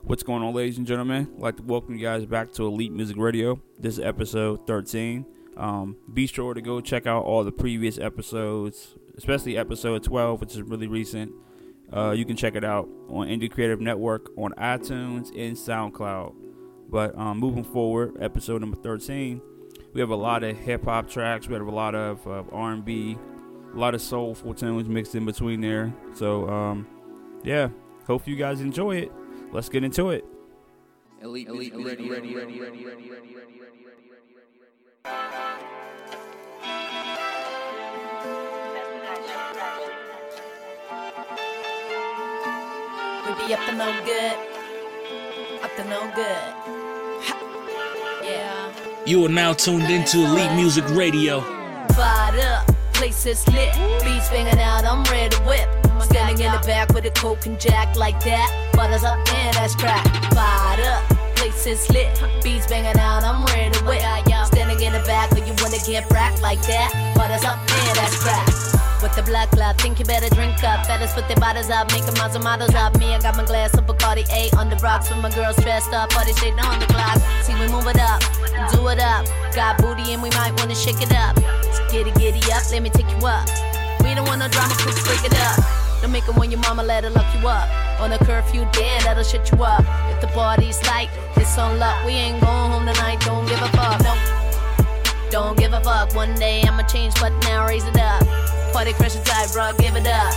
What's going on, ladies and gentlemen? I'd like to welcome you guys back to Elite Music Radio. This is episode 13. Um, be sure to go check out all the previous episodes, especially episode 12, which is really recent. Uh, you can check it out on Indie Creative Network on iTunes and SoundCloud. But um, moving forward, episode number 13, we have a lot of hip hop tracks. We have a lot of uh, R&B, a lot of soulful tunes mixed in between there. So um, yeah, hope you guys enjoy it. Let's get into it. Elite, elite, ready, ready, ready, ready, ready, ready, ready. Be up to no good. Up to no good. Ha. Yeah. You are now tuned into Elite Music Radio. Fired up. Places lit. Beats banging out. I'm ready to whip. Standing in the back with a coke and jack like that. Butters up, man, that's crack. Fired up. Places lit. Beats banging out. I'm ready to whip. Standing in the back when you wanna get fracked like that. Butters up, man, that's crack. With the black cloud, think you better drink up. Fellas put their bodies up, making miles and models up. Me, I got my glass of Bacardi A on the rocks with my girls dressed up. Party shade on the clock. See, we move it up, do it up. Got booty and we might wanna shake it up. So giddy, giddy up, let me take you up. We don't want no drama, quick break it up. Don't make it when your mama let her lock you up. On a curfew, damn, that'll shut you up. If the party's light, it's on luck. We ain't going home tonight, don't give a fuck. No. Don't give a fuck. One day I'ma change, but now raise it up. Party crashing tight, bro, give it up.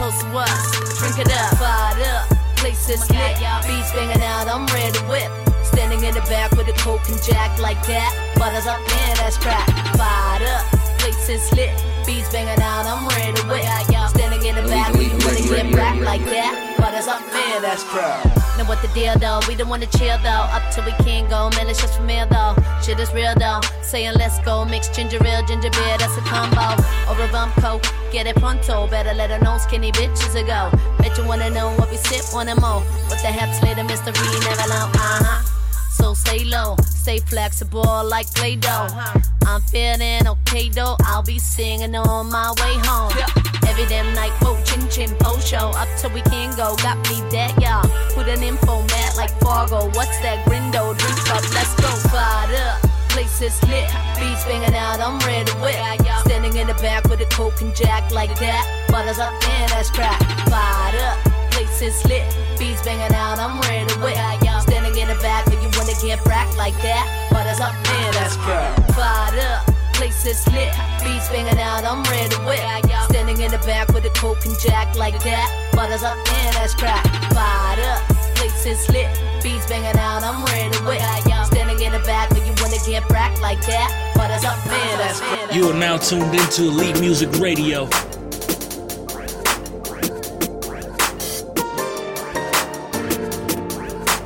Toast to us, drink it up, fired up. Places lit, beats banging out, I'm ready to whip. Standing in the back with a coke and jack like that. Butters up, man, that's crack. Fired up, places lit, beats banging out, I'm ready to whip. Standing in the back, wanna get back like that. Butters up, man, that's crack. Know what the deal though? We don't wanna chill though. Up till we can't go, man, it's just for me though. Shit is real though. Saying let's go, mix ginger ale, ginger beer, that's a combo. Or a bump coke, get it pronto. Better let her know skinny bitches ago. Bet you wanna know what we sip, wanna more. What the heck's later, mystery, never know. Uh huh. So stay low, stay flexible like Play Doh. I'm feeling okay though, I'll be singing on my way home. Every damn night, whoa, chin chin, po show. Up till we can go, got me dead, y'all. Put an info mat like Fargo. What's that grindo? Drink up, let's go, fired up. Places lit, beats banging out, I'm ready to whip. Standing in the back with a coke and jack like that. Butters up, man, that's crack. Fired up, places lit, beats banging out, I'm ready to whip. Standing in the back when you wanna get fracked like that. Butters up, man, that's crack. Fired up. Lit, beats banging out, I'm ready to whip. Standing in the back with a coke and jack like that. Butters up, man, that's crack. Fired up, places lit, beats banging out, I'm ready to whip. Standing in the back when you wanna get fracked like that. Butters up, man, that's crack. You are now tuned into Elite Music Radio.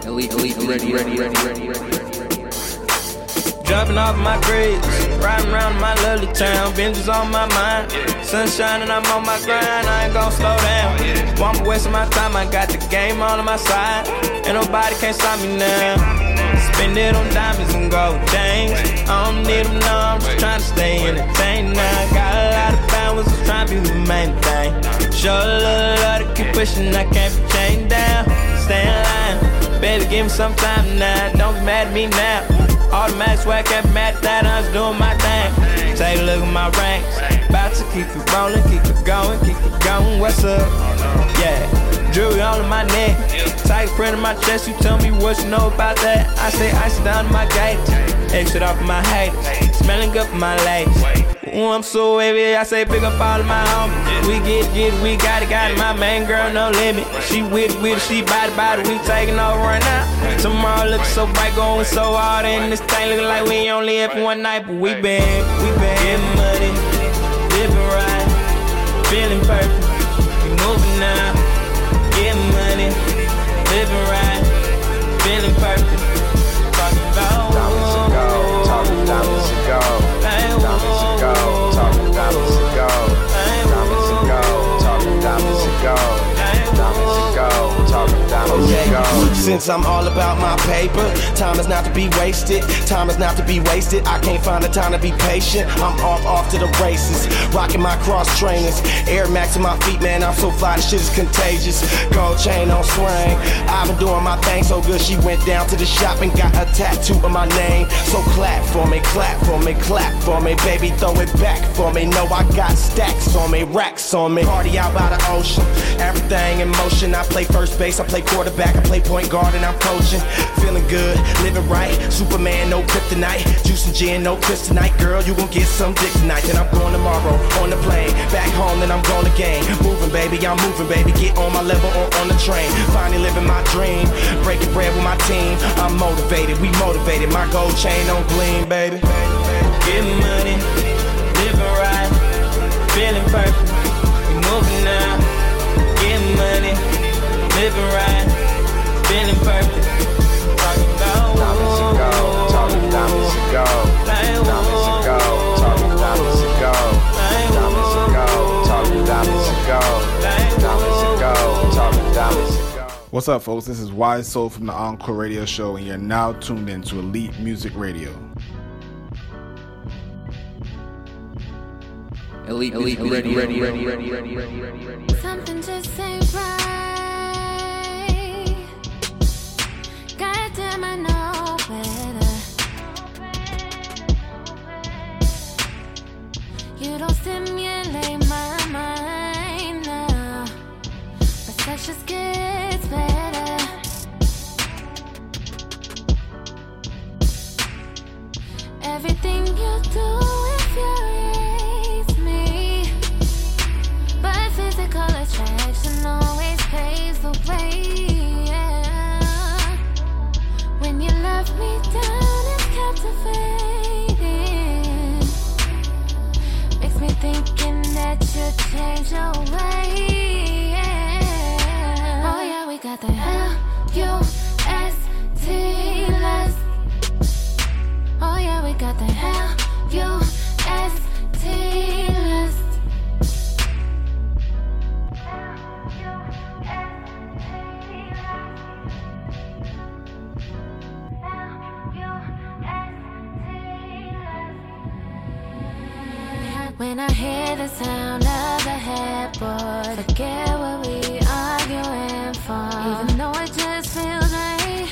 Elite, elite, ready, ready, ready, ready, ready, ready, ready. Jumping off my grades, riding around my lovely town. Binges on my mind, sun shining, I'm on my grind. I ain't gon' slow down. Won't wasting my time, I got the game all on my side. Ain't nobody can stop me now. Spend it on diamonds and gold chains. I don't need them, no, I'm just trying to stay entertained. Now I got a lot of balance, just trying to be the main thing. Show a little love to keep pushing, I can't be chained down. Stay in line, baby, give me some time now. Don't be mad at me now. Swag, can't be mad at that, I'm doing my thing. Take a look at my ranks. About to keep it rolling, keep it going, keep it going. What's up? Yeah, jewelry all in my neck. Tight print on my chest, you tell me what you know about that. I say ice down my gate. Exit off of my haters. Smelling good for my ladies. Ooh, I'm so wavy, I say pick up all of my homies. We get get, we got it, got it. My main girl, no limit. She with it, with it, she body, body. We taking over right now. Tomorrow looking so bright, going so hard, and this thing looking like we only for one night, but we been, we been getting money, living right, feeling perfect. We moving now, getting money, living right, Since I'm all about my paper, time is not to be wasted. Time is not to be wasted. I can't find the time to be patient. I'm off, off to the races. Rocking my cross trainers. Air Max on my feet, man. I'm so fly, this shit is contagious. Gold chain on swing. I've been doing my thing so good, she went down to the shop and got a tattoo of my name. So clap for me, clap for me, clap for me. Baby, throw it back for me. No, I got stacks on me, racks on me. Party out by the ocean. Everything in motion. I play first base, I play quarterback, I play point guard, and I'm coaching. Feeling good, living right. Superman, no kryptonite. Juice and gin, no kryptonite. Girl, you gon' get some dick tonight. Then I'm going tomorrow on the plane. Back home, then I'm going again. Moving, baby, I'm moving, baby. Get on my level or on the train. Finally living my dream. Breaking bread with my team. I'm motivated, we motivated. My gold chain on gleam, baby. Getting money, living right, feeling perfect. We moving now. Getting money, living right, feeling perfect. Talking about Diamonds and gold, talking diamonds and gold. Diamonds and gold, talking diamonds and gold. Diamonds and gold, talking diamonds and gold. Diamonds and gold, talking diamonds. What's up, folks? This is Wise Soul from the Encore Radio Show, and you're now tuned in to Elite Music Radio. Elite, elite, ready, ready, ready, ready, ready, ready, ready, ready. Something just ain't right. I know better. You don't stimulate my mind but sex just gets better. Everything you do infuriates me. But physical attraction always pays the way. When you love me down, it's captivating. Makes me thinking that you change your way. yeah. Oh yeah, we got the L U S T lust. Oh yeah, we got the L U S T When I hear the sound of the headboard, forget what we arguing for. Even though it just feels right,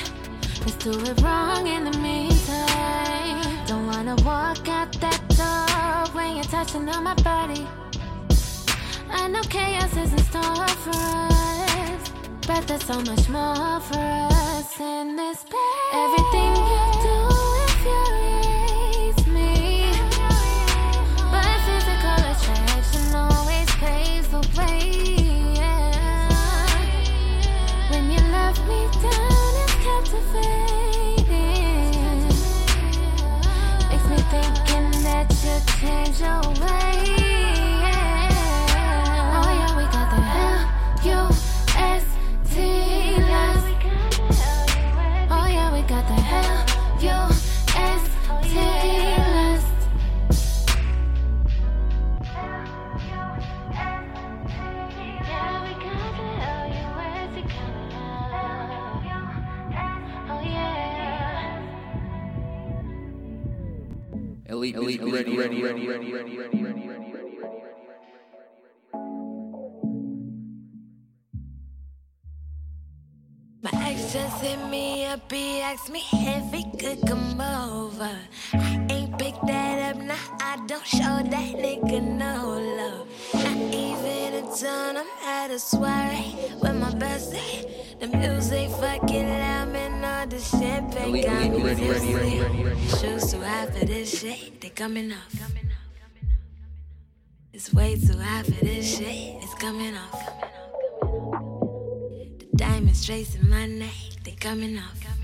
let's do it wrong in the meantime. Don't wanna walk out that door when you're touching on my body. I know chaos is in store for us, but there's so much more for us in this bed. Everything you do asked me if he could come over. I ain't pick that up, nah, I don't show that nigga no love. Not even a ton, I'm at a soiree with my bestie. The music fucking loud, man, all the champagne got me elite, ready, ready, ready, ready, ready. Shoes too high for this shit, they coming off. It's way too high for this shit, it's coming off. The diamonds tracing my neck, they coming off.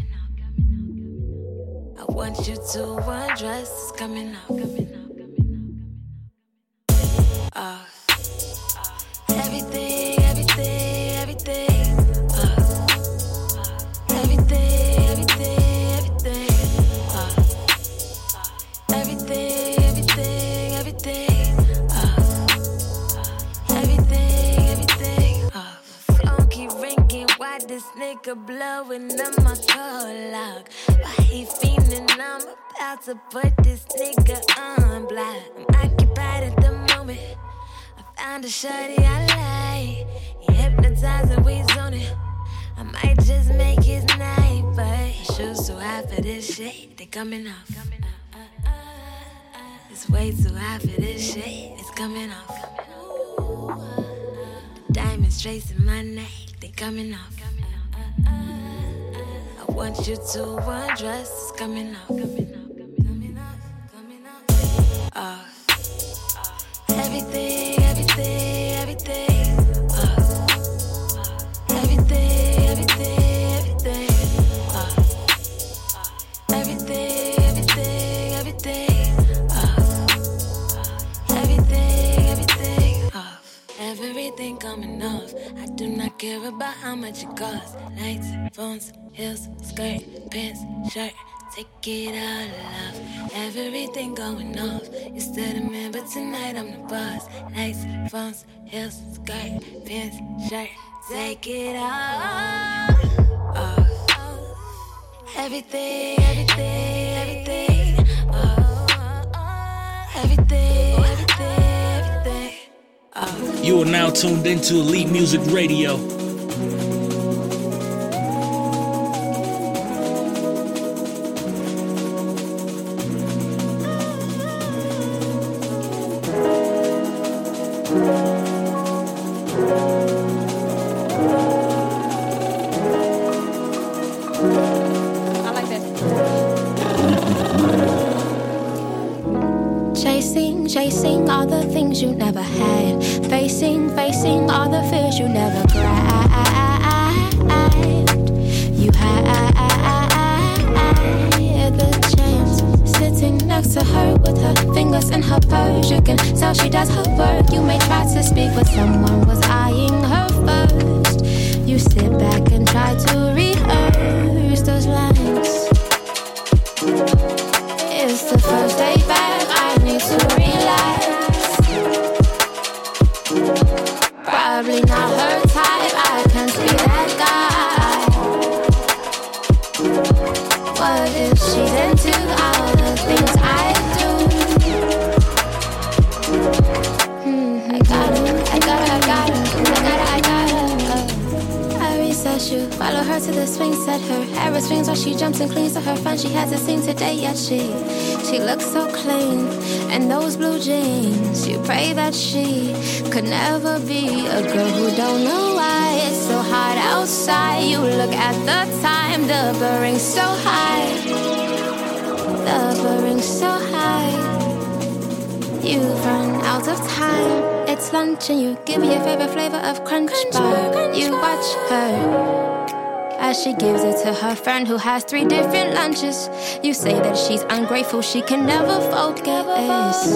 I want you to undress. Coming up, coming up, coming up, coming up. Everything. This nigga blowing up my call Why he fiending? I'm about to put this nigga on block. I'm occupied at the moment. I found a shorty I like. He hypnotizing, we zoning. I might just make his night, but shoes too high for this shit. They coming off. It's way too high for this shit. It's coming off. The diamonds tracing my neck. They coming off. I want you to undress. It's coming off. Coming off. Coming. Off. Uh, everything, everything, everything. Off. I do not care about how much it costs. Lights, phones, heels, skirt, pants, shirt. Take it all off. Everything going off. You still the man, but tonight I'm the boss. Lights, phones, heels, skirt, pants, shirt. Take it all off. Everything, everything, everything. Oh, oh, oh. everything, everything, everything. You are now tuned into Elite Music Radio. And you give me your favorite flavor of crunch, bar. You watch her as she gives it to her friend who has three different lunches. You say that she's ungrateful, she can never focus.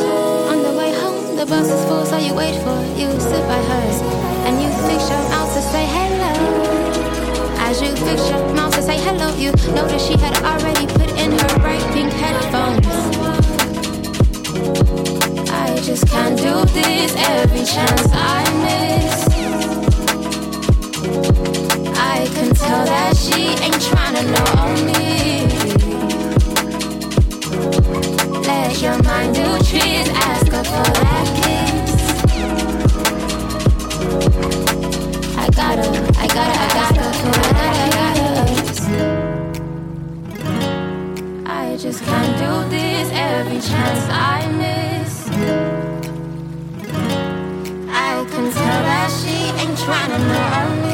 On the way home, the bus is full, so you wait for her. you sit by her and you fix your mouth to say hello. As you fix your mouth to say hello, you notice she had already put in her bright pink headphones. I just can't do this every chance I miss. I can tell that she ain't tryna know me. Let your mind do tricks, ask her for that kiss. I gotta, I gotta, I gotta, I gotta, I gotta. I just can't do this every chance I miss. Tell that she ain't tryna know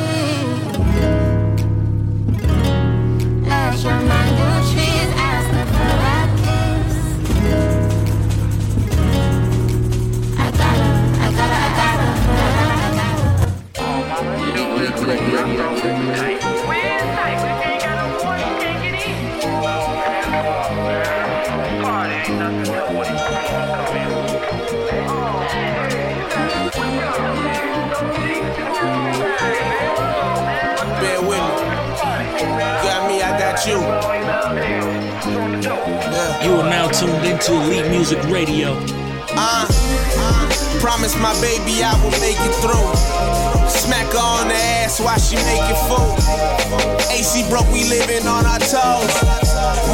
tuned into Elite Music Radio. Uh, Promise my baby I will make it through. Smack her on the ass while she make making food. AC broke, we living on our toes.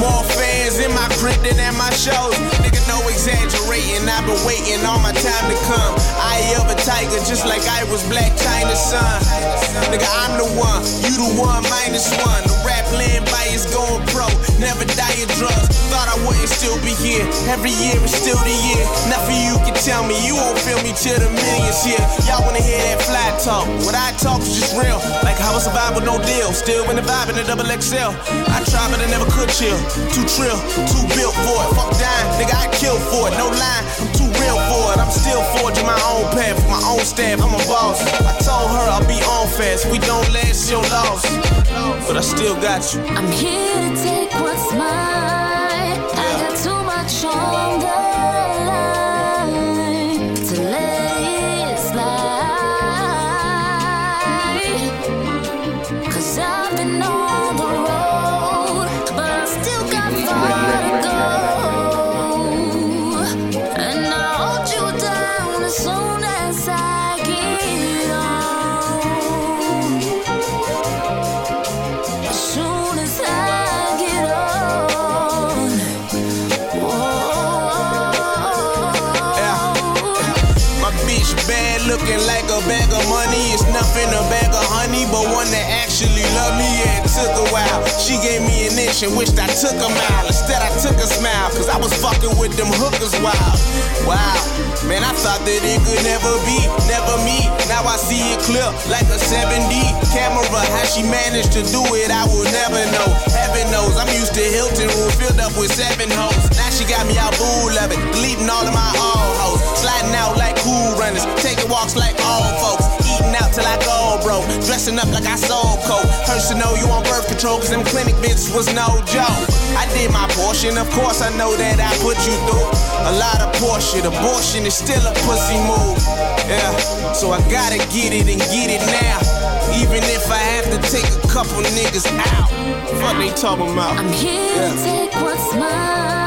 More fans in my than at my shows. Nigga, no exaggerating. I've been waiting all my time to come. I of a tiger, just like I was Blac Chyna's son. Nigga, I'm the one, you the one minus one. The rap land bias going pro, never die of drugs. Thought I wouldn't still be here. Every year is still the year. Nothing you can tell me, you won't feel me till the millions here. Y'all wanna hear that fly talk? What I talk is just real. Like how I survive with no deal. Still in the vibe in the double XL. I tried, but I never could chill. Too trill, too built for it. Fuck dying, nigga, I kill for it. No line, I'm too real for it. I'm still forging my own path, my own stamp. I'm a boss. I told her I'll be on fast. We don't last, your loss. But I still got you. I'm here to take what's mine. A bag of money. It's nothing a bag of honey, but one that actually love me. Yeah, took a while. She gave me an inch and wished I took a mile. Instead, I took a smile, cause I was fucking with them hookers wild. Wow, man, I thought that it could never be, never me. Now I see it clear like a 7D camera. How she managed to do it, I will never know. Heaven knows, I'm used to Hilton room filled up with seven hoes. Now she got me out boo loving, deleting all of my all hoes. Sliding out like cool runners, taking walks like all folks. Eating out till I go broke, dressing up like I sold coke. Hurts to know you on birth control, cause them clinic bitches was no joke. I did my portion, of course I know that I put you through. A lot of portion, abortion is still a pussy move. Yeah, so I gotta get it and get it now. Even if I have to take a couple niggas out. Fuck they talking about. I'm here to take what's mine.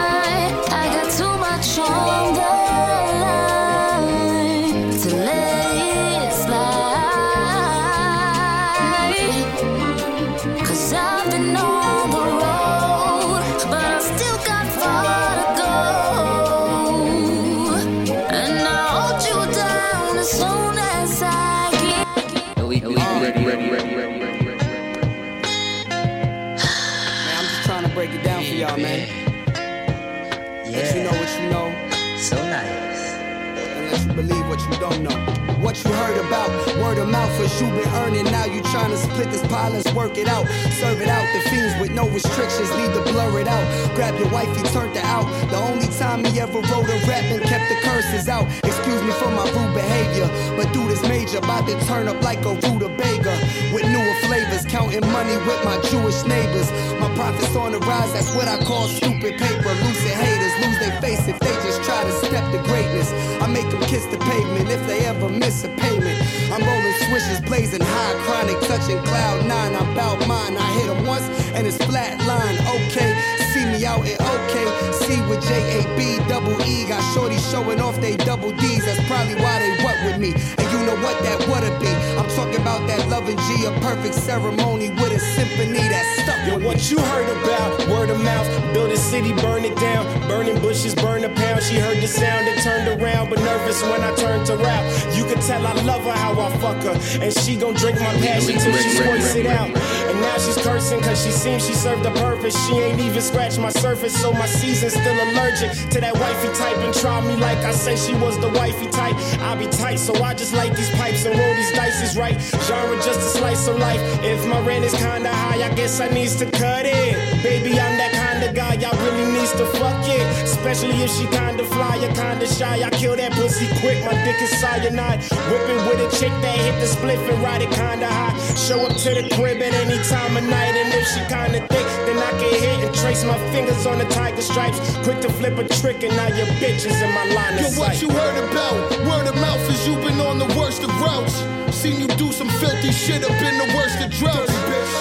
What you heard about, word of mouth, what you been earning. Now you trying to split this pile, let's work it out. Serve it out, the fiends with no restrictions, need to blur it out. Grab your wife, he turned her out. The only time he ever wrote a rap and kept the curses out. Excuse me for my rude behavior, but dude is major, about to turn up like a rutabaga. With newer flavors, counting money with my Jewish neighbors. My profits on the rise, that's what I call stupid paper. Lucid haters lose their face if they just try to step to greatness. I make them kiss the pavement if they ever miss a payment. I'm rolling swishes, blazing high, chronic, touching cloud nine. I'm bout mine. I hit them once and it's flat line. Okay, see me out in OK. C with J A B double E. Got shorty showing off they double D's. That's probably why they what with me. And you know what that woulda be. I'm talking about that loving G, a perfect ceremony with a symphony that stuck Yo, what me. you heard about? Word of mouth, build a city, burn it down. Burning bushes, burn a pound. She heard the sound and turned around, but nervous when I turned to rap. You could tell I love her how I fuck her. And she gon' drink my passion till she squirts it out. And now she's cursing cause she seems she served a purpose. She ain't even scratched my surface, so my season's still allergic to that wifey type. And try me like I say she was the wifey type. I be tight, so I just like these pipes and roll these dice is right. Genre just a slice of life. If my rent is kinda high, I guess I needs to cut it. Baby, I'm that kind of guy, I really needs to fuck it. Especially if she kinda fly or kinda shy. I kill that pussy quick, my dick is cyanide. Whipping with a chick that hit the spliff and ride it kinda high. Show up to the crib at any time of night, and if she kinda thick, then I can hit and trace my fingers on the tiger stripes. Quick to flip a trick, and now your bitch is in my line of Yo, what you heard about? Word of mouth is you been on the worst of routes. Seen you do some filthy shit up in the worst of droughts.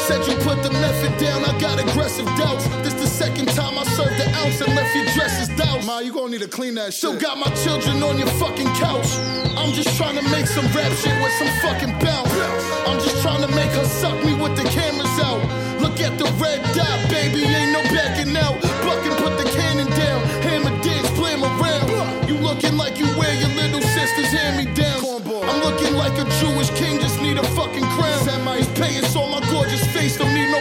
Said you put the method down, I got aggressive doubts. This second time I served the ounce and left your dresses as Ma, you gonna need to clean that shit. Still got my children on your fucking couch. I'm just trying to make some rap shit with some fucking bounce. I'm just trying to make her suck me with the cameras out. Look at the red dot, baby, ain't no backing out. Bucking, put the cannon down. Hammer dance, blam around. You looking like you wear your little sister's hand me down. I'm looking like a Jewish king, just need a fucking crown. He's paying so my gorgeous face don't need no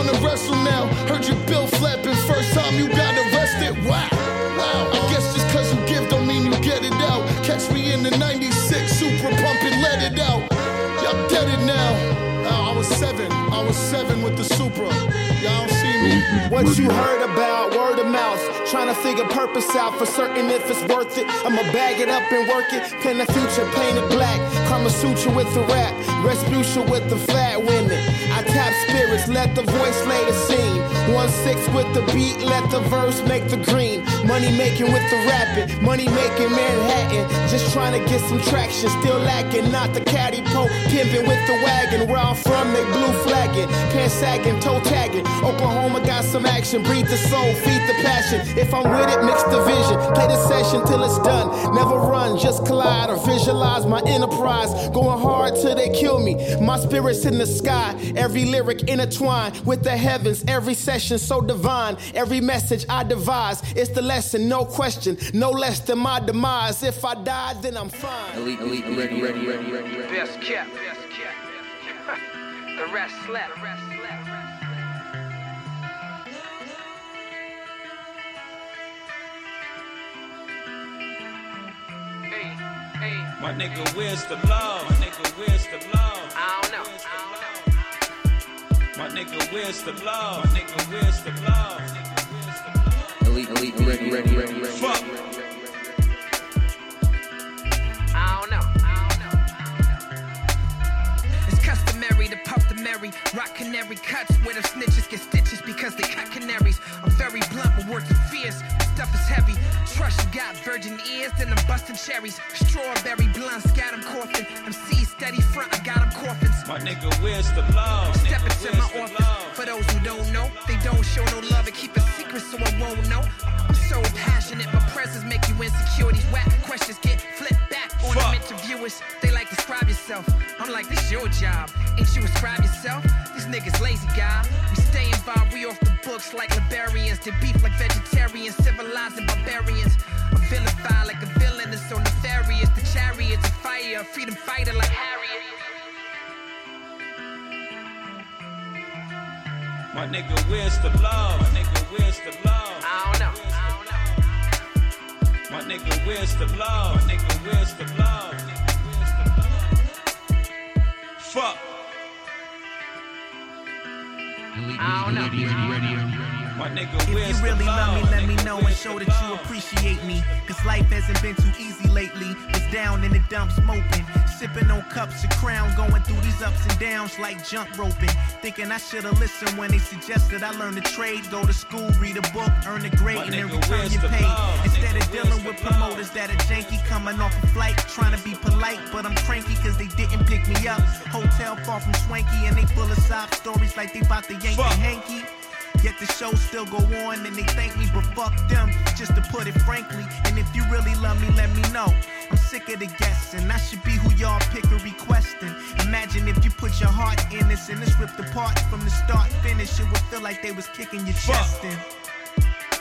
wanna wrestle now. Heard What you heard about word of mouth? Trying to figure purpose out for certain if it's worth it. I'ma bag it up and work it. Pen the future painted black. Karma Sutra with the rap. Respucia with the flat women. I tap spirits, let the voice lay the scene. One six with the beat, let the verse make the green. Money making with the rapping, money making Manhattan. Just trying to get some traction, still lacking. Not the caddy poke, pimping with the wagon. Where I'm from, they blue flagging, pants sagging, toe tagging. Oklahoma got some action, breathe the soul, feed the passion. If I'm with it, mix the vision, play the session till it's done. Never run, just collide or visualize my enterprise. Going hard till they kill me. My spirit's in the sky, every lyric intertwined with the heavens. Every session so divine, every message I devise. It's the lesson, no question, no less than my demise. If I die, then I'm fine. Elite, elite, ready, ready, ready, ready. Best kept. Best kept. the rest slept. The rest slept. Hey, hey. My nigga, where's the love? My nigga, where's the love? I don't know. My nigga, where's the love? My nigga, where's the love? Elite, elite, ready, ready, ready, ready. Fuck. I don't know. It's customary to puff the Mary, rock canary cuts where the snitches get stitches because they cut canaries. I'm very blunt, but words are fierce. Stuff is heavy. Trust you got virgin ears, then I'm busting cherries. Strawberry blunts, got 'em coughing. MC steady front, I got 'em coughing. My nigga, where's the love? Step into my where's office. love? For those who don't know, they don't show no love and keep a secret so I won't know. I'm so passionate, my presence make you insecure. These whack questions get flipped back on them interviewers. They like describe yourself. I'm like, this your job. Ain't you describe yourself? These niggas lazy, guy. We stay involved, we off the books like librarians. They beef like vegetarians, civilizing barbarians. I'm vilified like a villain, it's so nefarious. The chariots of fire, freedom fighter like Harriet. My nigga, where's the love? My nigga, where's the love? I don't know. My nigga, where's the love? My nigga, where's the love? Fuck. I don't know. Nigga, If you really love me, let me know and show that you appreciate me. Cause life hasn't been too easy lately. Was down in the dumps moping. Sipping on cups of crown, going through these ups and downs like jump roping. Thinking I should've listened when they suggested I learn a trade, go to school, read a book, earn a grade, My and then return your pay. Instead Nigga, of dealing with promoters that are janky coming off a flight, trying to be polite, but I'm cranky cause they didn't pick me up. Hotel far from swanky, and they full of sob stories like they bout to yank the hanky. Yet the show still go on and they thank me, but fuck them, just to put it frankly. And if you really love me, let me know. I'm sick of the guessing. I should be who y'all pick or requesting. Imagine if you put your heart in this and it's ripped apart from the start finish. It would feel like they was kicking your chest in.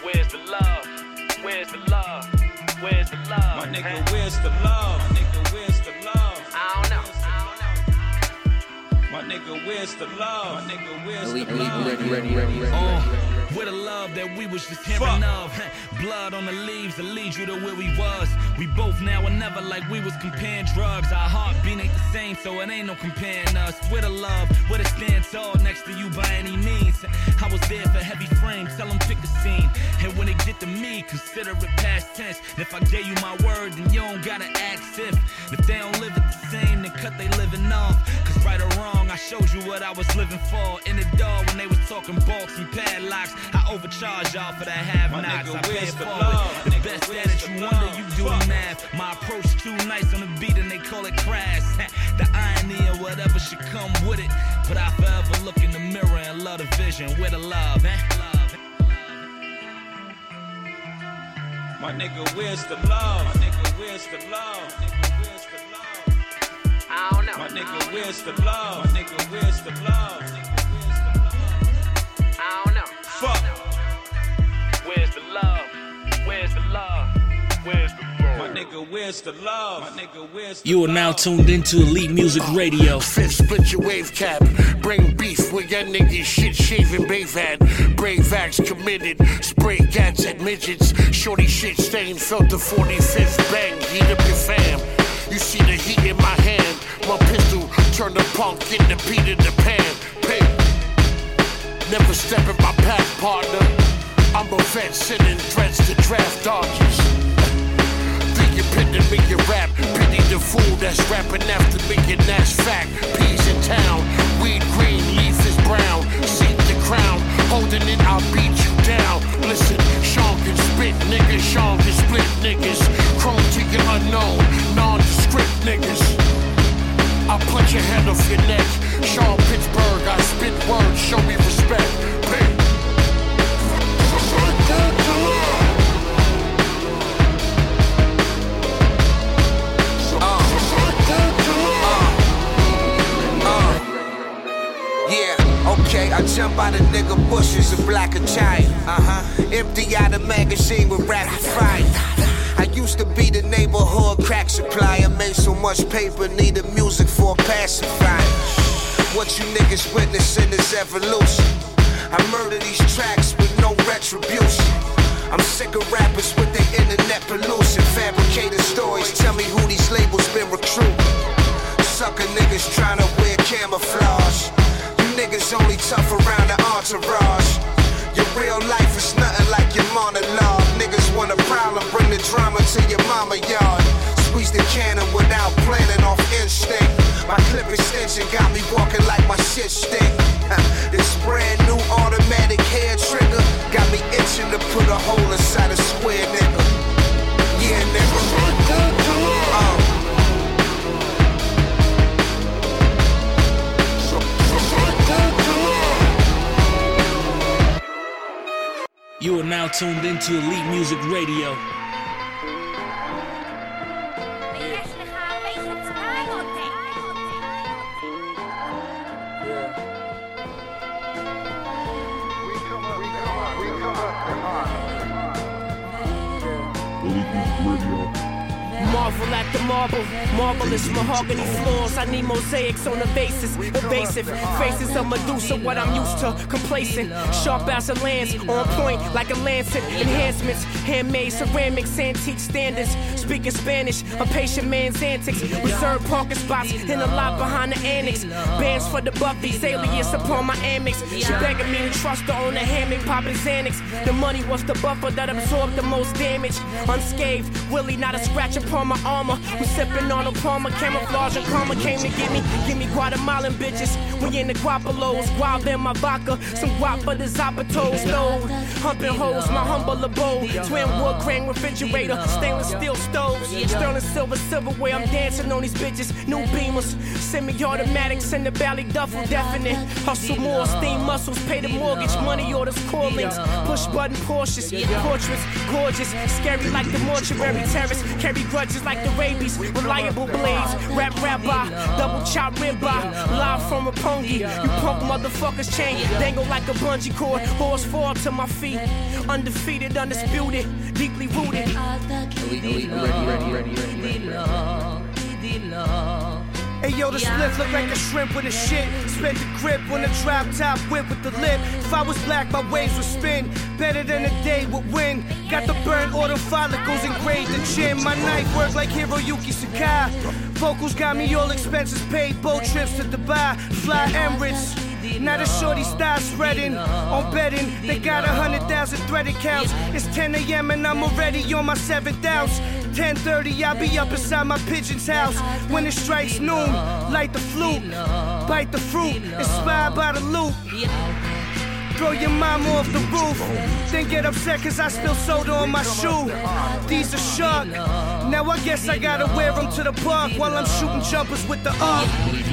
Where's the love? Where's the love? Where's the love? My nigga, where's the love? My nigga, where's the love? My nigga, where's the love? My nigga, where's the love? ready, ready, ready, ready. Uh, with a love that we was just hearing of. Blood on the leaves that lead you to where we was. We both now and never like we was comparing drugs. Our heartbeat ain't the same, so it ain't no comparing us. With a love, with a stand tall next to you by any means. I was there for heavy frames, tell them pick a scene. And when it get to me, consider it past tense. If I gave you my word, then you don't gotta ask if. If they don't live it the same, then cut they living off. Cause right or wrong, I showed you what I was living for. In the door when they was talking bolts and padlocks, I overcharged y'all for that have My nots. nigga, I pay where's it the forward. love? The Nigga, best where's that the you wonder, love? you doing math. My approach too nice on the beat and they call it crass. the irony of whatever should come with it. But I forever look in the mirror and love the vision with a love, eh? My nigga, where's the love? My nigga, where's the love? Nigga, where's the love? I don't know. My nigga, where's the love? My nigga, where's the love? I don't know. Fuck. Where's the love? Where's the love? Where's the My nigga, where's the love? My nigga, where's the You are now tuned into Elite Music Radio. Fifth, split your wave cap. Bring beef with your niggas. Shit shaving Brave had. Brave acts committed. Spray gats at midgets. Shorty shit stain. Felt the 45th bang. Heat up your fam. You see the heat in my hand. My pistol turn the punk in the beat in the pan. Pay. Never step in my path, partner. I'm a vet sending threats to draft dodgers. Think you pity me, you rap. Pity the fool that's rapping after me, and that's fact. Peas in town, weed green, leaf is brown. Seek the crown, holding it, I'll beat you down. Listen, Sean can spit, niggas. Sean can split, niggas. Chrome to your unknown, nondescript niggas. I'll put your head off your neck. Sean Pittsburgh, I spit words, show me respect. Pay. Uh. Uh. Uh. Yeah, okay, I jump out of nigga bushes of black and giant. Uh huh. Empty out the magazine with rapid fire. Used to be the neighborhood crack supplier. Made so much paper, needed music for a pacifier. What you niggas witnessing is evolution. I murder these tracks with no retribution. I'm sick of rappers with their internet pollution. Fabricated stories, tell me who these labels been recruiting. Sucker niggas trying to wear camouflage. You niggas only tough around the entourage. Your real life is nothing like your monologue. Niggas want a problem, bring the drama to your mama yard. Squeeze the cannon without planning off instinct. My clip extension got me walking like my shit stink. this brand new automatic hair trigger got me itching to put a hole inside a square nigga. Yeah, nigga. You are now tuned into Elite Music Radio. Marvel at the marble, marvelous mahogany floors. I need mosaics on the basis, evasive faces of Medusa. What I'm used to, complacent, sharp as a lance, on point like a lancet. Enhancements, handmade ceramics, antique standards. Speaking Spanish, a patient man's antics. Reserved parking spots in the lot behind the annex. Bands for the Buffy's alias upon my Amex. She begging me to trust her on the hammock, popping Xanax. The money was the buffer that absorbed the most damage. Unscathed, Willie, not a scratch upon my armor. We sipping on a Palmer, camouflage and karma came to get me. Give me Guatemalan bitches. We in the Guapalos, wild in my vodka. Some guap for the Zapatos, no. Humping hoes, my humble abode. Twin wood crane refrigerator, stainless steel stoves. Sterling silver silverware, I'm dancing on these bitches. New beamers, semi automatics in the valley duffel, definite. Hustle more, steam muscles, pay the mortgage, money orders, callings. Push button Porsches, portraits, gorgeous. Scary like the mortuary terrace. Carry grudges like the rabies. Reliable blades, rap rabbi, double chop ribeye. Live from a pongi. You punk motherfuckers chain, dangle like a bungee cord. Horse fall to my feet. Undefeated, undisputed, deeply rooted. Hey yo, the spliff look like a shrimp with a shit. Spent the grip on the drop top whip with the lip. If I was black, my waves would spin. Better than a day would win. Got the burnt auto follicles engraved the chin. My knife work like Hiroyuki Sakai. Vocals got me all expenses paid. Boat trips to Dubai, fly Emirates. Now the shorty start spreading on betting. They got a hundred thousand threaded counts. It's 10 a.m. and I'm already on my seventh ounce. 10:30, I'll be up inside my pigeon's house. When it strikes noon, light the flute, bite the fruit, inspired by the loot. Throw your mama off the roof, then get upset cause I spill soda on my shoe. These are shark. Now I guess I gotta wear them to the park while I'm shooting jumpers with the arc.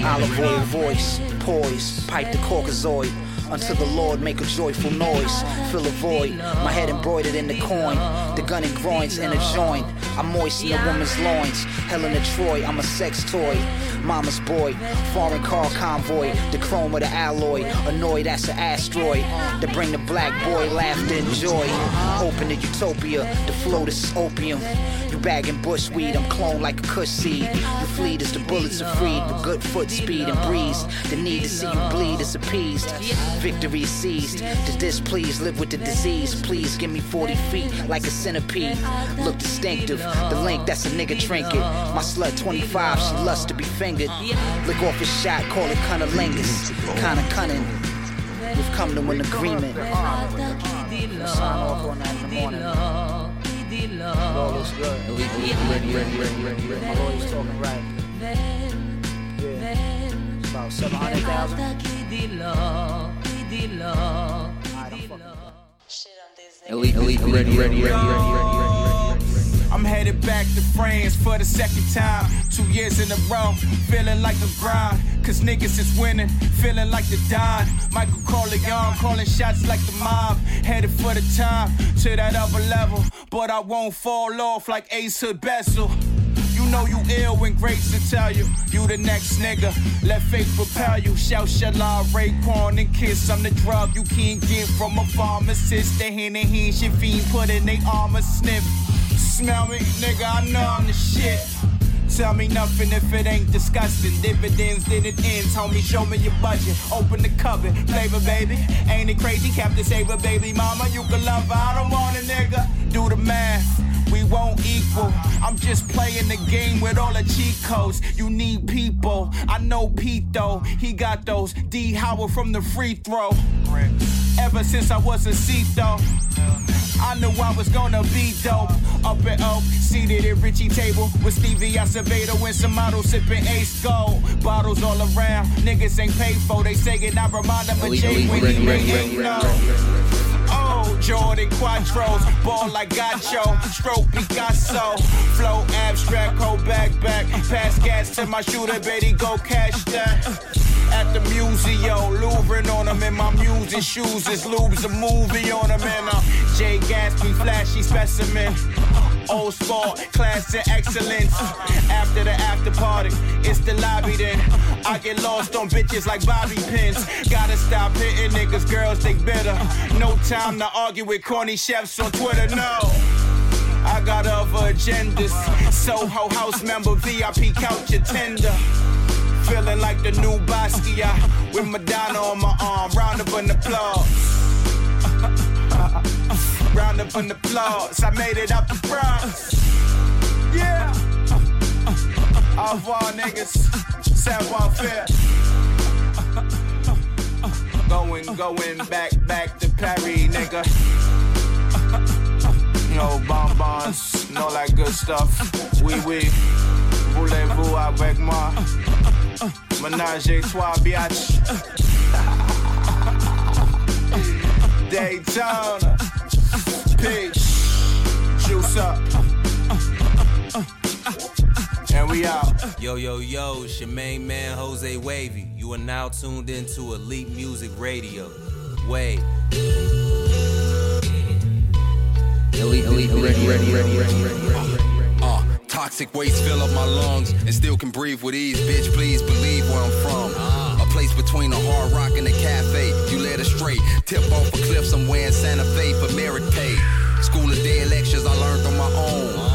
Olive oil voice, poise, pipe the Caucasoid. Unto the Lord make a joyful noise. Fill a void, my head embroidered in the coin. The gun and groins in a joint. I moisten the woman's loins. Helen of Troy, I'm a sex toy. Mama's boy, foreign car convoy. The chrome of the alloy. Annoyed that's an asteroid. To bring the black boy laughter and joy. Open the utopia, the flow this is opium. You bagging bushweed, I'm cloned like a kush seed. You fleet as the bullets are freed with good foot speed and breeze. The need to see you bleed is appeased. Victory is seized. To displease, live with the disease. Please give me 40 feet like a centipede. Look distinctive. The link, that's a nigga trinket. My slut 25, she loves to be fingered. Lick off his shot, call it cunnilingus. Kinda cunning. We've come to an agreement. We'll sign off on that in the morning. All looks good. My lawyer's talking right. Yeah. It's about 700,000. I'm headed back to France for the second time. Two years in a row, feeling like a grind. Cause niggas is winning, feeling like the Don. Michael Corleone calling shots like the mob. Headed for the time to that other level. But I won't fall off like Ace Hood Bessel. You know you ill when greats to tell you you the next nigga. Let fate propel you. Shout Shala, Raekwon, and Kiss. I'm the drug you can't get from a pharmacist. The hand in hand, shit fiend put in they armor sniff. Smell me, nigga, I know I'm the shit. Tell me nothing if it ain't disgusting. Dividends, then it ends. Homie, show me your budget. Open the cupboard. Flavor, baby. Ain't it crazy? Captain Saver, baby mama. You can love her. I don't want a nigga. Do the math. Won't equal. I'm just playing the game with all the cheat codes. You need people. I know Pete though. He got those. D Howard from the free throw. Ever since I was a seat though. I knew I was gonna be dope. Up at Oak, seated at Richie table with Stevie Acevedo and some models sipping Ace Gold. Bottles all around, niggas ain't paid for. They say it, I remind them of Jay when he ain't ready, Jordan Quattros, ball like Gacho, stroke Picasso, flow abstract, hold back, back, pass gas to my shooter, Betty, go cash that. At the museo, Louvre on them in my music shoes. It's Lube's a movie on them and uh, Jay Gatsby, flashy specimen. Old sport, class and excellence. After the after party, it's the lobby then. I get lost on bitches like bobby pins. Gotta stop hitting niggas, girls, think bitter. No time to argue with corny chefs on Twitter, no. I got other agendas. Soho house member, VIP couch attender. Feeling like the new Basquiat with Madonna on my arm. Round of an applause. Round of an applause. I made it out the Bronx. Yeah. Au revoir, niggas. Savoir faire. Going, going back, back to Paris, nigga. You know, bonbons, and all that good stuff. Oui, oui. Voulez-vous avec moi? Menage a trois, biatch. Daytona. Peace. Juice up. And we out. Yo, yo, yo, it's your main man, Jose Wavy. You are now tuned into Elite Music Radio. Wave. Elite, elite, ready, ready, ready, ready, ready. Uh, toxic waste fill up my lungs and still can breathe with ease. Bitch, please believe where I'm from. A place between a hard rock and a cafe. You led us straight. Tip off a cliff somewhere in Santa Fe for merit pay. School of day lectures I learned on my own.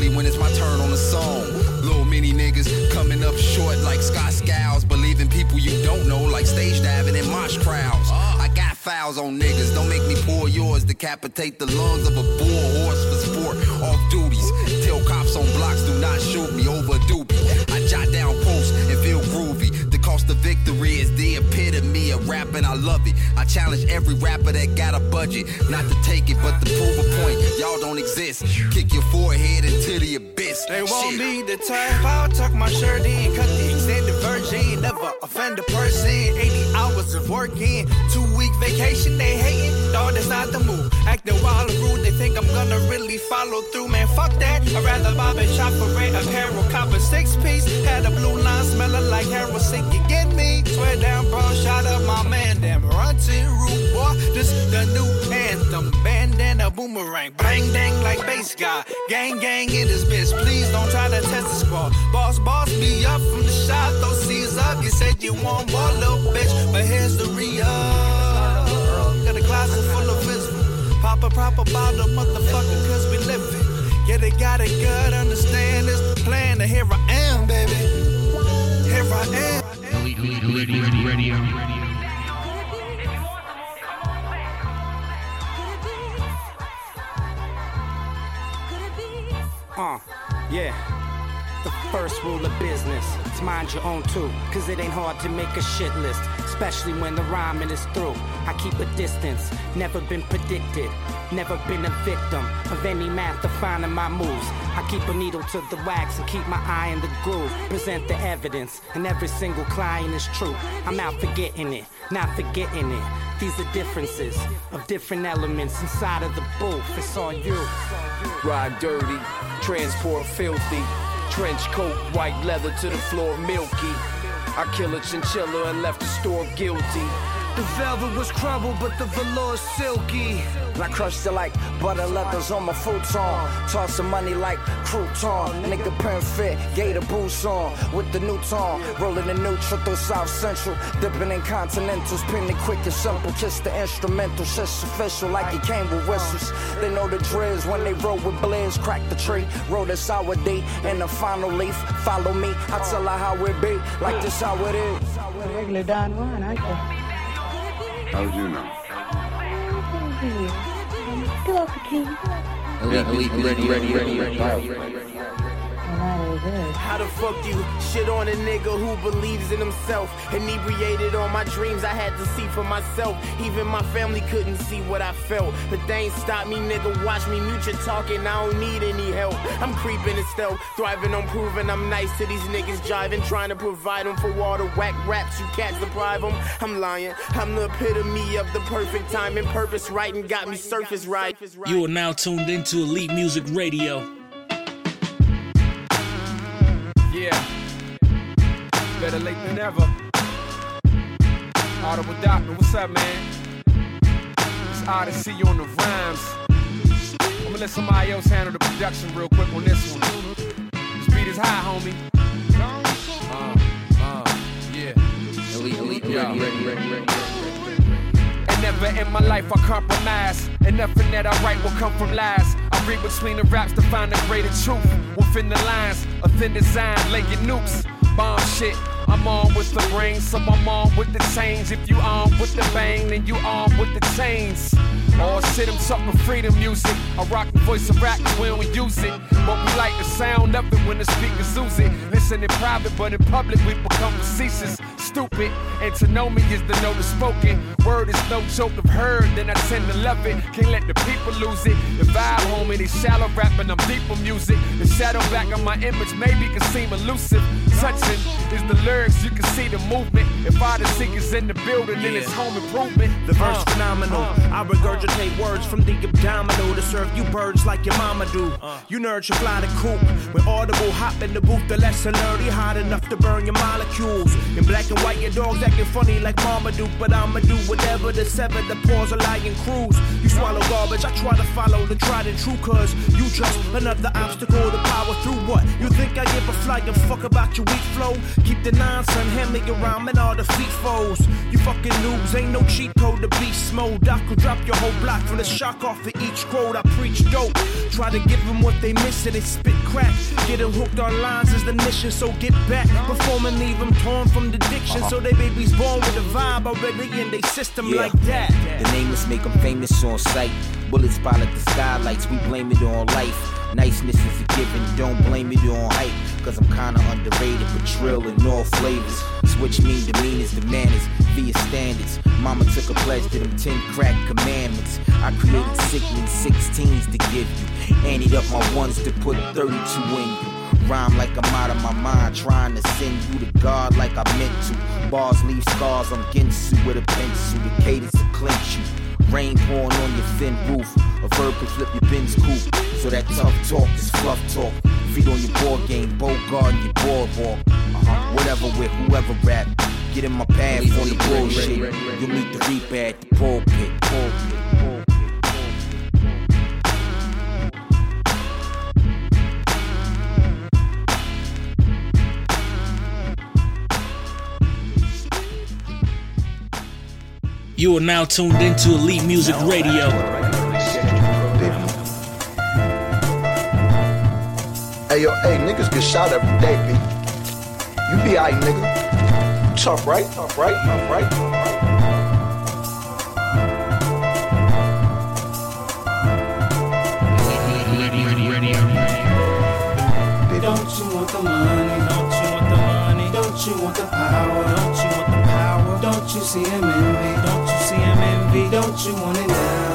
Ugly when it's my turn on the song. Little mini niggas coming up short like Scott Skiles. Believing people you don't know like stage diving in mosh crowds. I got fouls on niggas. Don't make me pour yours. Decapitate the lungs of a bull horse for sport. Off duties. Tell cops on blocks do not shoot me over a doobie. I jot down posts and feel groovy. The victory is the epitome of rapping. I love it. I challenge every rapper that got a budget. Not to take it, but to prove a point. Y'all don't exist. Kick your forehead into the abyss. They won't Shit. be the type. I'll tuck my shirt in, cut the extended virgin. Never offend a person. 80 hours of working, two week vacation. They hating, dog, that's not the move. Acting wild and rude, they think I'm gonna really follow through. Man, fuck that. I'd rather bob and shop for rent apparel. Cop a six piece. Had a blue line smelling like heroin. Sick, you get me? Swear down, bro. Shot up my man damn, run to root, boy. This the new anthem. Bandana boomerang. Bang dang like bass guy. Gang gang in this bitch. Please don't try to test the squad. Boss boss me up from the shot. Those C's up. You said you want more little bitch. But here's the real. Got a closet full of wisdom. Pop a motherfucker, cause we. Yeah, they got good, understand plan. And here I am, baby. Here I am. Elite radio. Uh, yeah. The first rule of business is mind your own too. Cause it ain't hard to make a shit list, especially when the rhyming is through. I keep a distance, never been predicted, never been a victim of any math defining my moves. I keep a needle to the wax and keep my eye in the groove. Present the evidence, and every single client is true. I'm out forgetting it, not forgetting it. These are differences of different elements inside of the booth. It's all you. Ride dirty, transport filthy. Trench coat, white leather to the floor, milky. I kill a chinchilla and left the store guilty. The velvet was crumbled, but the velour is silky. And I crushed it like butter leathers on my futon. Tossing money like crouton. Nigga pen fit, gator boots on. With the new tone. Rolling the new neutral through South Central. Dipping in continentals. Pinning quick and simple. Kiss the instrumental. Shit's official like it came with whistles. They know the drills when they roll with blaze. Crack the tree. Roll the sour D and the final leaf. Follow me. I tell her how it be. Like this how it is. Regular Don Juan, aren't you? How'd you know? Elite, elite, ready, ready, ready, ready. How the fuck you shit on a nigga who believes in himself? Inebriated on my dreams, I had to see for myself. Even my family couldn't see what I felt. But they ain't stop me, nigga. Watch me mute your talking, I don't need any help. I'm creeping and stealth, thriving on proving I'm nice to these niggas jiving. Trying to provide them for all the whack raps you cats deprive them. I'm lying, I'm the epitome of the perfect time and purpose writing got me surface right. You are now tuned into Elite Music Radio. Better late than ever. Audible Doctor, what's up, man? It's odd to see you on the rhymes. I'm gonna let somebody else handle the production real quick on this one. This beat is high, homie. Uh, uh, yeah. Elite, elite, Yeah. ready, ready, ready, ready. And never in my life I compromise. And nothing that I write will come from lies. I read between the raps to find the greater truth. Within the lines, a thin design, laying nukes. Bomb shit. I'm on with the brain, so I'm on with the change. If you on with the bang, then you on with the chains. Oh shit, I'm talking freedom music. I rock the voice of rap when we use it. But we like the sound of it when the speakers use it. Listen in private, but in public we become facetious. Stupid, and to know me is to know the spoken. Word is no joke of heard, then I tend to love it. Can't let the people lose it. The vibe, homie, they shallow rapping, I'm deeper music. The shadow back on my image maybe can seem elusive. Touching is the lyrics, you can see the movement. If I the seekers in the building, then it's home improvement. The verse Uh, phenomenal. uh, I regurgitate words from the abdominal to serve you birds like your mama do. You nerds should fly the coop. When audible, hop in the booth, the lesson nerdy, hot enough to burn your molecules. In black and white, your dogs acting funny like mama do. But I'ma do whatever to sever the paws of lying crews. You swallow garbage, I try to follow the tried and true, cause you just another obstacle to power through what? You think I give a flying fuck about your weak flow? Keep the nine, son, hand me around and all the feet foes. You fucking noobs, ain't no cheat code to beast mode. I could drop your whole block from the shock off of each quote. I preach dope. Try to give them what they miss and they spit crack. Get them hooked on lines is the mission, so get back. Perform and leave them torn from the diction. So they babies born with a vibe already in their system Yeah. like that. The nameless make them famous on sight. Bullets at the skylights, we blame it on life. Niceness is a given, don't blame it on hype. Cause I'm kinda underrated, but trill in all flavors. Switch mean demeanor is the manners via standards. Mama took a pledge to them 10 crack commandments. I created sickening 16s to give you. Anteed up my ones to put 32 in you. Rhyme like I'm out of my mind, trying to send you to God like I meant to. Bars leave scars on Ginsu with a pencil. The cadence to clinch you. Rain pouring on your thin roof. A verb can flip your Ben's coupe. So that tough talk is fluff talk. Feet on your board game, bow guard your boardwalk. Uh-huh. Whatever with whoever rap. Get in my path on the bullshit. You'll meet the reaper at the pulpit. pulpit. You are now tuned into Elite Music Radio. Hey yo, hey, niggas get shot every day, B. You be alright, nigga. Tough, right? Tough, right? Tough, right? Tough, right? Don't you want the money? Don't you want the money? Don't you want the power? Don't you want the power? Don't you see him envy? Don't you see him envy? Don't you want it now?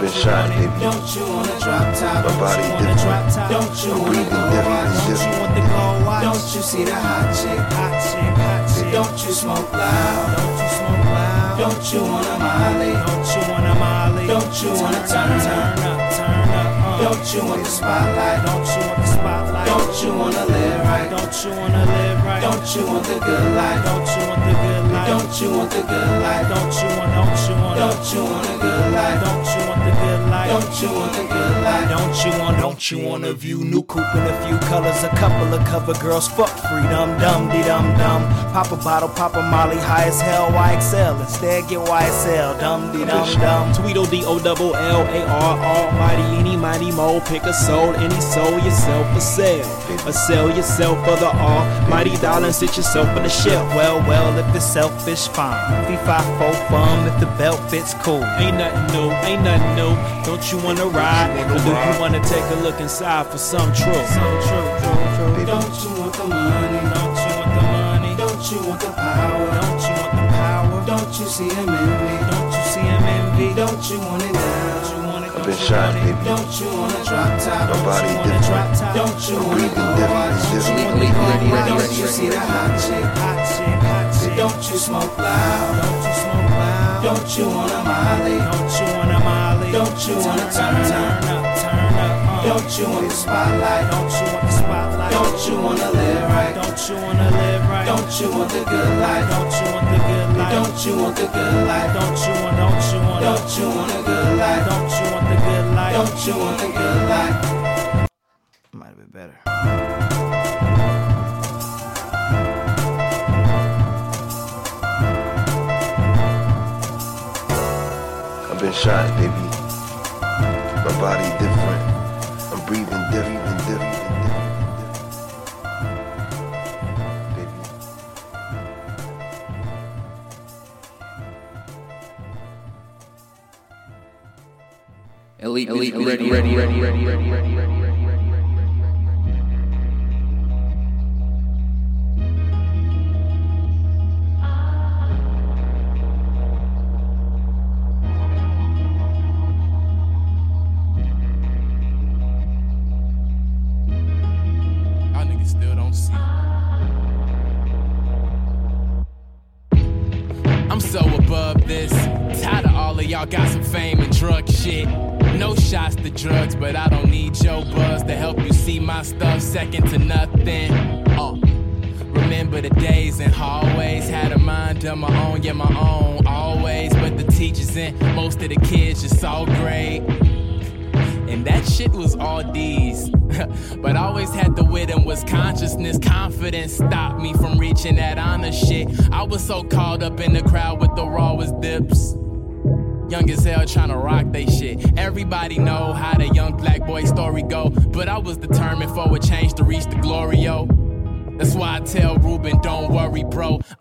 Been shot, baby. Don't you wanna drop top? My body Don't you wanna drop different. top? Don't you I'm wanna breathing go different and Don't you different. want the go watch? Don't you see the hot chick? Hot chick, hot chick. Don't you smoke loud? Don't you smoke loud? Don't you wanna molly? Don't you wanna molly? Don't you wanna turn turn up, turn up? uh. Don't you want the spotlight? Don't you want the spotlight? Don't you wanna live right? Don't you wanna live right? Don't you want the good life? Don't you want the good life? Don't you want the good life? Don't you want? Don't you want? Don't you want a good life? Don't you the good life? Don't you want the good life? Don't you want, don't you want a view? New coupe in a few colors, a couple of cover girls. Fuck freedom, dum de dum dum. Pop a bottle, pop a molly, high as hell, YXL. Instead, get YSL, dum de dum dum. Tweedle D O double L A R, almighty, any mighty mo. Pick a soul, any soul, yourself for sale. Or sell yourself for the almighty dollar and sit yourself on the shelf. Well, well, if it's selfish, fine. Fee fi fo fum, if the belt fits cool. Ain't nothing new, ain't nothing new. Don't you wanna ride? Or do you wanna take a look inside for some truth? Some truth, truth, truth. Don't you want the money? Don't you want the money? Don't you want the power? Don't you want the power? Don't you see him envy? Don't you see him envy? Don't you want it now? Been shot, baby. Don't you wanna drop top? Don't you wanna drop different. Don't you wanna different watch? and Don't you different. wanna go watch? Don't you see the hot chick? Hot chick, hot chick. Don't you smoke loud? Don't you smoke loud? Don't you wanna molly? Don't you wanna molly? Don't you wanna turn turn up, turn up? uh. Don't you want the spotlight? Don't you want the spotlight? Don't you wanna live right? Don't you wanna live right? Don't you want the good life? Don't you want the good life? Don't you want the good life? Don't you want? Don't you want? Don't you want a good life? Don't you good life? Don't you want the good life? Might have been better. I've been shot, baby. My body different. Elite, elite, ready, ready, ready, ready, ready, ready,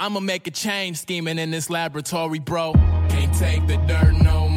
I'ma make a change scheming in this laboratory, bro. Can't take the dirt no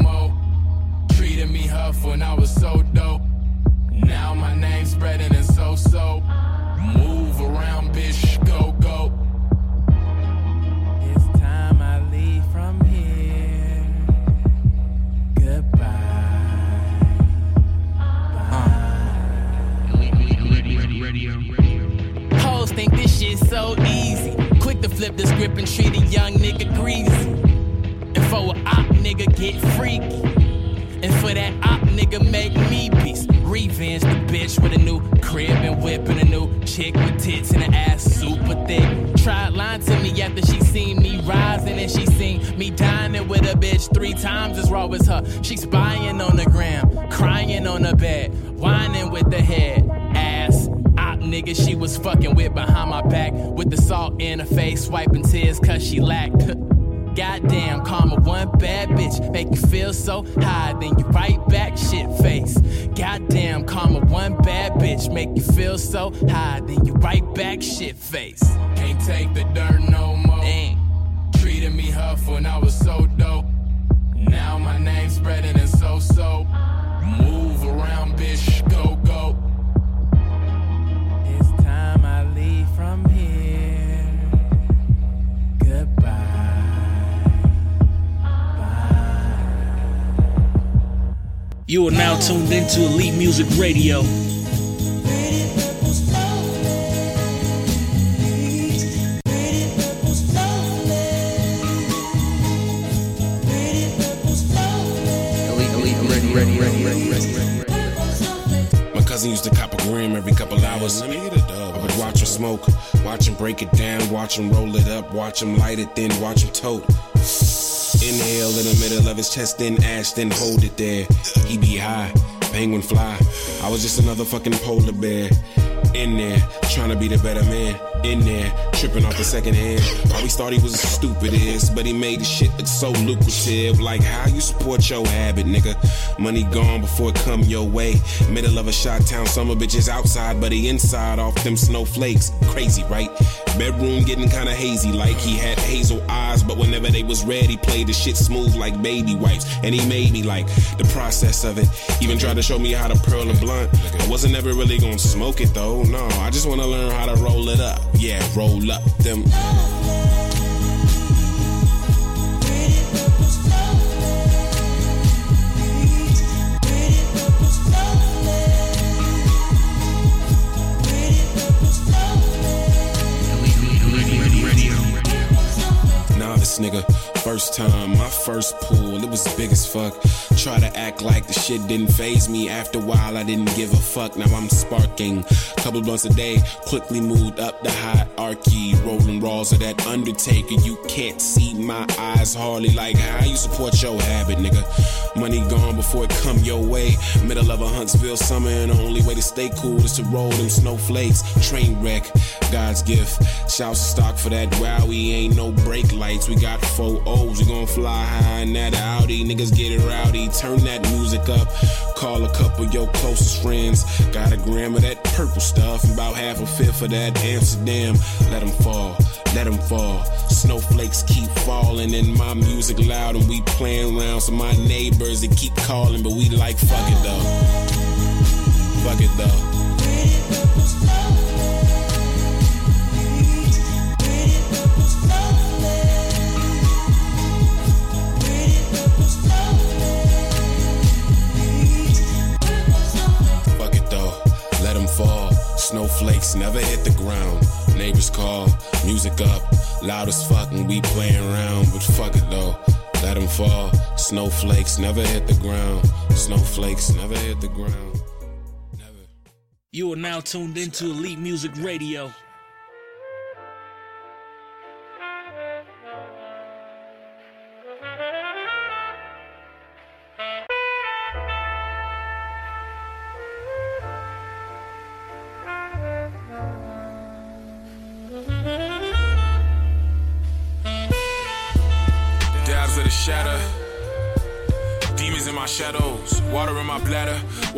chest, then ash, then hold it there. He be high, penguin fly. I was just another fucking polar bear. In there, trying to be the better man. In there, tripping off the second hand. Always thought he was a stupid is, but he made the shit look so lucrative. Like how you support your habit, nigga. Money gone before it come your way. Middle of a shot town, summer bitches outside, but he inside off them snowflakes. Crazy, right? Bedroom getting kinda hazy, like he had hazel eyes, but whenever they was red, he played the shit smooth like baby wipes. And he made me like the process of it. Even tried to show me how to pearl a blunt. I wasn't ever really gonna smoke it though, no. I just wanna learn how to roll it up. Yeah, roll up them. Nah, this nigga, first time, my first pool, it was big as fuck. Try to act like the shit didn't phase me. After a while, I didn't give a fuck. Now I'm sparking. Couple blunts a day, quickly moved up the hierarchy. Rolling rolls of that Undertaker. You can't see my eyes hardly like how you support your habit, nigga. Money gone before it come your way. Middle of a Huntsville summer, and the only way to stay cool is to roll them snowflakes. Train wreck, God's gift. Shouts to stock for that wow. We ain't no brake lights. We got four O's. We gon' fly high in that Audi. Niggas get it rowdy. Turn that music up. Call a couple your closest friends. Got a gram of that purple stuff. and About half a fifth of that Amsterdam. Let them fall. Let them fall. Snowflakes keep falling and my music loud and we playing around. So my neighbors they keep calling, but we like fuck it though. Fuck it though. Snowflakes never hit the ground. Neighbors call, music up, loud as fuck, and we playing around. But fuck it though, let them fall. Snowflakes never hit the ground. Snowflakes never hit the ground. You are now tuned into Elite Music Radio.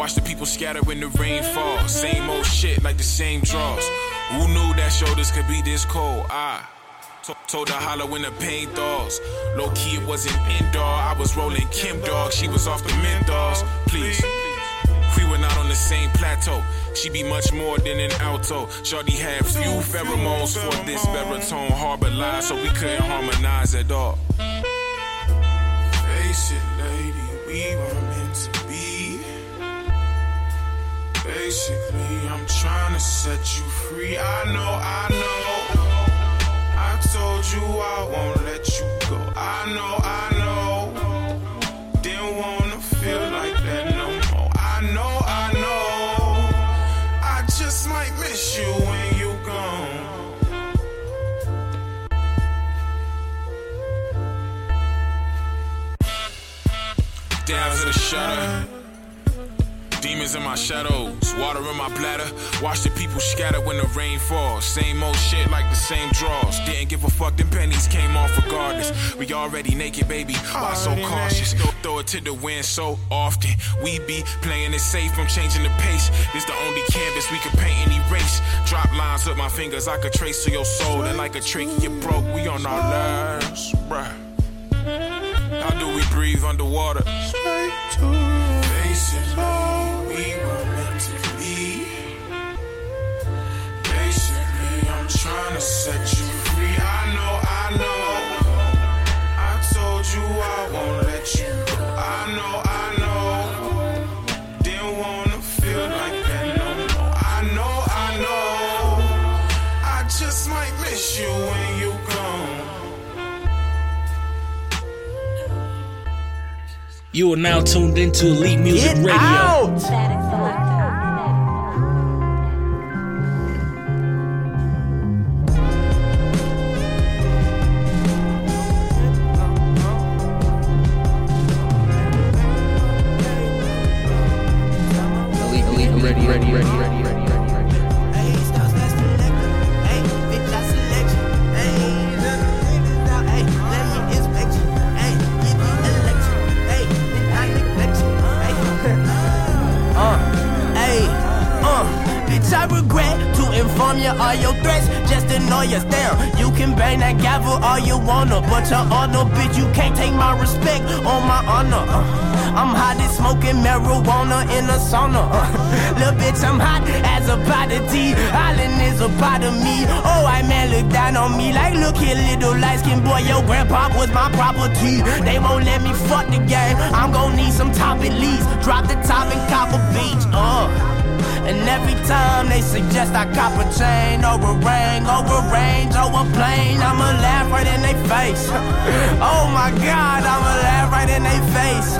Watch the people scatter when the rain falls. Same old shit like the same draws. Who knew that shoulders could be this cold? I told her holler when the pain thaws. Low key, it wasn't indoor. I was rolling Kim dog. She was off the menthols. Please. We were not on the same plateau. She be much more than an alto. Shorty had few pheromones for this baritone harbor lies, so we couldn't harmonize at all. Face it, lady, we were Basically, I'm trying to set you free. I know, I know. I told you I won't let you go. I know, I know. Didn't wanna feel like that no more. I know, I know. I just might miss you when you gone. Down to the shutter. Demons in my shadows, water in my bladder. Watch the people scatter when the rain falls. Same old shit like the same draws. Didn't give a fuck, them pennies came off regardless. We already naked, baby. Why so cautious? Throw it to the wind so often. We be playing it safe, I'm changing the pace. This the only canvas we can paint and erase. Drop lines with my fingers, I could trace to your soul. And like a trick, you broke, we on our nerves, bruh. How do we breathe underwater? Basically, trying to set you free. I know, I know. I told you I won't let you go. I know, I know. Didn't wanna feel like that no more. I know, I know. I just might miss you when you gone. You are now tuned into Elite Music Get Radio. out! My respect or my honor. Uh, I'm hot as smoking marijuana in a sauna. Uh, little bitch, I'm hot as a pot of tea. Island is a part of me. Oh, I man, look down on me like, look here, little light skin boy, your grandpa was my property. They won't let me fuck the game. I'm gonna need some top at least. Drop the top and copper beach. Uh. And every time they suggest I cop a chain or a ring or a range or a plane, I'ma laugh right in their face. oh my God, I'ma laugh right in their face.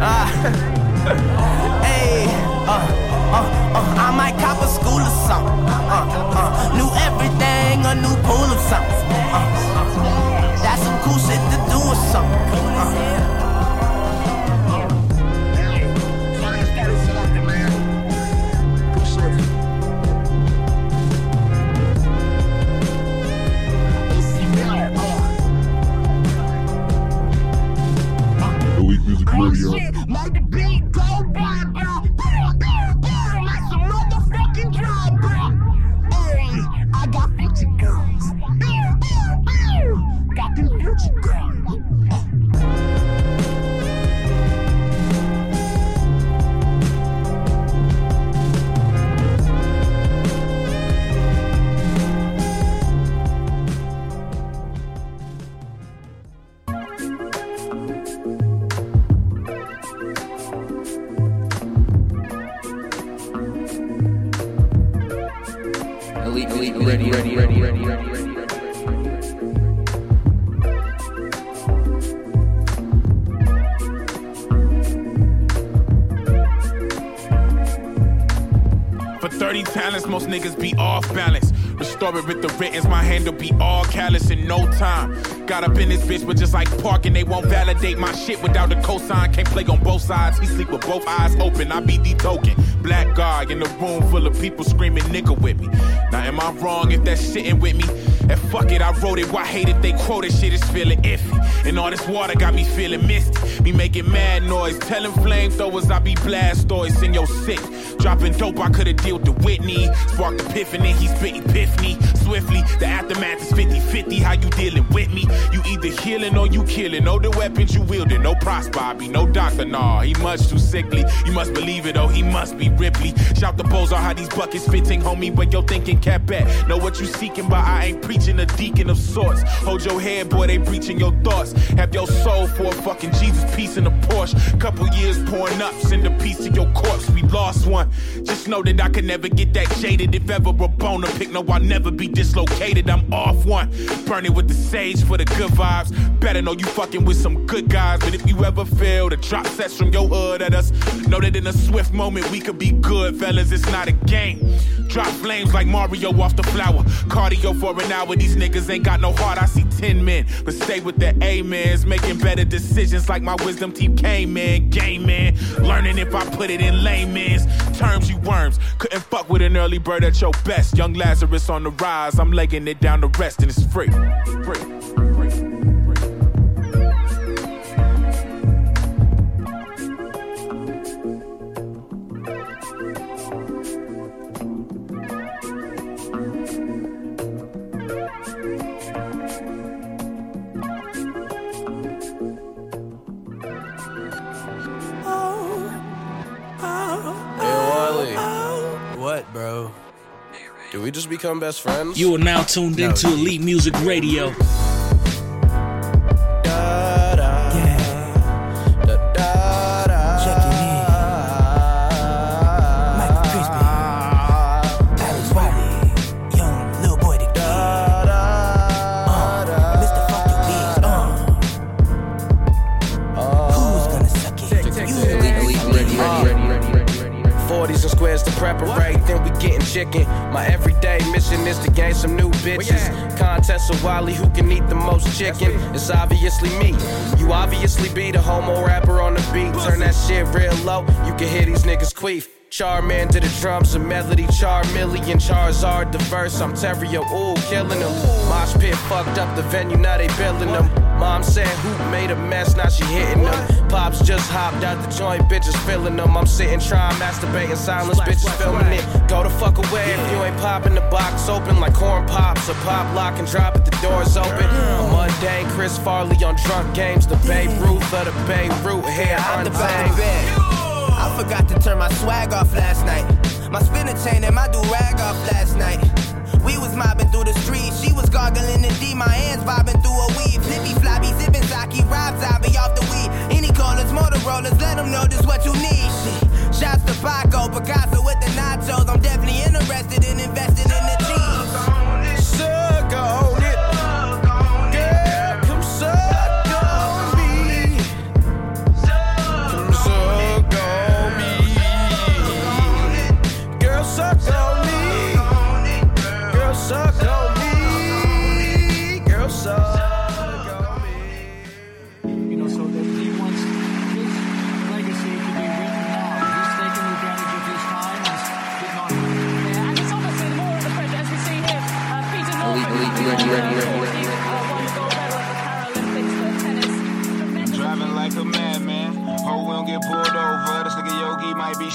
Ah. Hey, uh, uh, uh, I might cop a school or something. Uh, uh, new everything, a new pool or something. Uh, uh, that's some cool shit to do or something. Uh, be all callous in no time. Got up in this bitch, but just like parking, they won't validate my shit without a cosign. Can't play on both sides, he sleep with both eyes open. I be the token. Black guy in a room full of people screaming nigga with me. Now, am I wrong if that's sitting with me? And fuck it, I wrote it. Why hate it? They quoted shit is feeling iffy. And all this water got me feeling misty. Be making mad noise. Telling flamethrowers I be blast stories in your sick. Dropping dope, I could've dealt to Whitney. Sparked epiphany, he spit epiphany. Swiftly, the aftermath is 50 50. How you dealing with me? You either healing or you killing. Know the weapons you wielding. No I be no doctor, nah. He much too sickly. You must believe it, oh, he must be Ripley. Shout the on how these buckets fitting, homie. Where your thinking cap at? Know what you seeking, but I ain't preaching a deacon of sorts. Hold your head, boy, they breaching your thoughts. Have your soul for a fucking Jesus piece in a Porsche. Couple years pouring up, send a piece to your corpse. We lost one. Just know that I could never get that jaded if ever a bone to pick. No, I'll never be dislocated. I'm off one. Burning with the sage for the good vibes. Better know you fucking with some good guys. But if you ever feel the drop sets from your hood at us, know that in a swift moment we could be good, fellas. It's not a game. Drop flames like Mario off the flower. Cardio for an hour. These niggas ain't got no heart. I see 10 men, but stay with the amens. Making better decisions like my wisdom team came in. Game man. Learning if I put it in layman's terms, you worms. Couldn't fuck with an early bird at your best. Young Lazarus on the rise. I'm legging it down the rest, and it's free. Free. Oh, oh, hey, Wally. Oh, what, bro? Did we just become best friends? You are now tuned into Elite Music Radio. Preparate, then we getting chicken. My everyday mission is to gain some new bitches. Contest of Wally, who can eat the most chicken? It's obviously me. You obviously be the homo rapper on the beat. Turn that shit real low, you can hear these niggas queef. Charmander the drums, a melody, Charmeleon, Charizard the verse. I'm Terrio, ooh, killing them. Mosh pit fucked up the venue, now they building them. Mom said who made a mess, now she hitting them. Pops just hopped out the joint, bitches filling them. I'm sitting trying, masturbating, silence, bitches filming it. Go the fuck away if you ain't popping the box open like corn pops. A pop, lock, and drop it, the doors open. A mundane Chris Farley on drunk games, the Babe Ruth of the Beirut hair I'm the untamed. I forgot to turn my swag off last night. My spinner chain and my do rag off last night. We was mobbing through the streets. She was gargling the D. My hands bobbing through a weave. Flippy floppy, sipping sake, rob zombie off the weed. Any callers, Motorola's, let them know this what you need. Shit. Shouts to Paco, Picasso with the nachos. I'm definitely interested in investing in the cheese.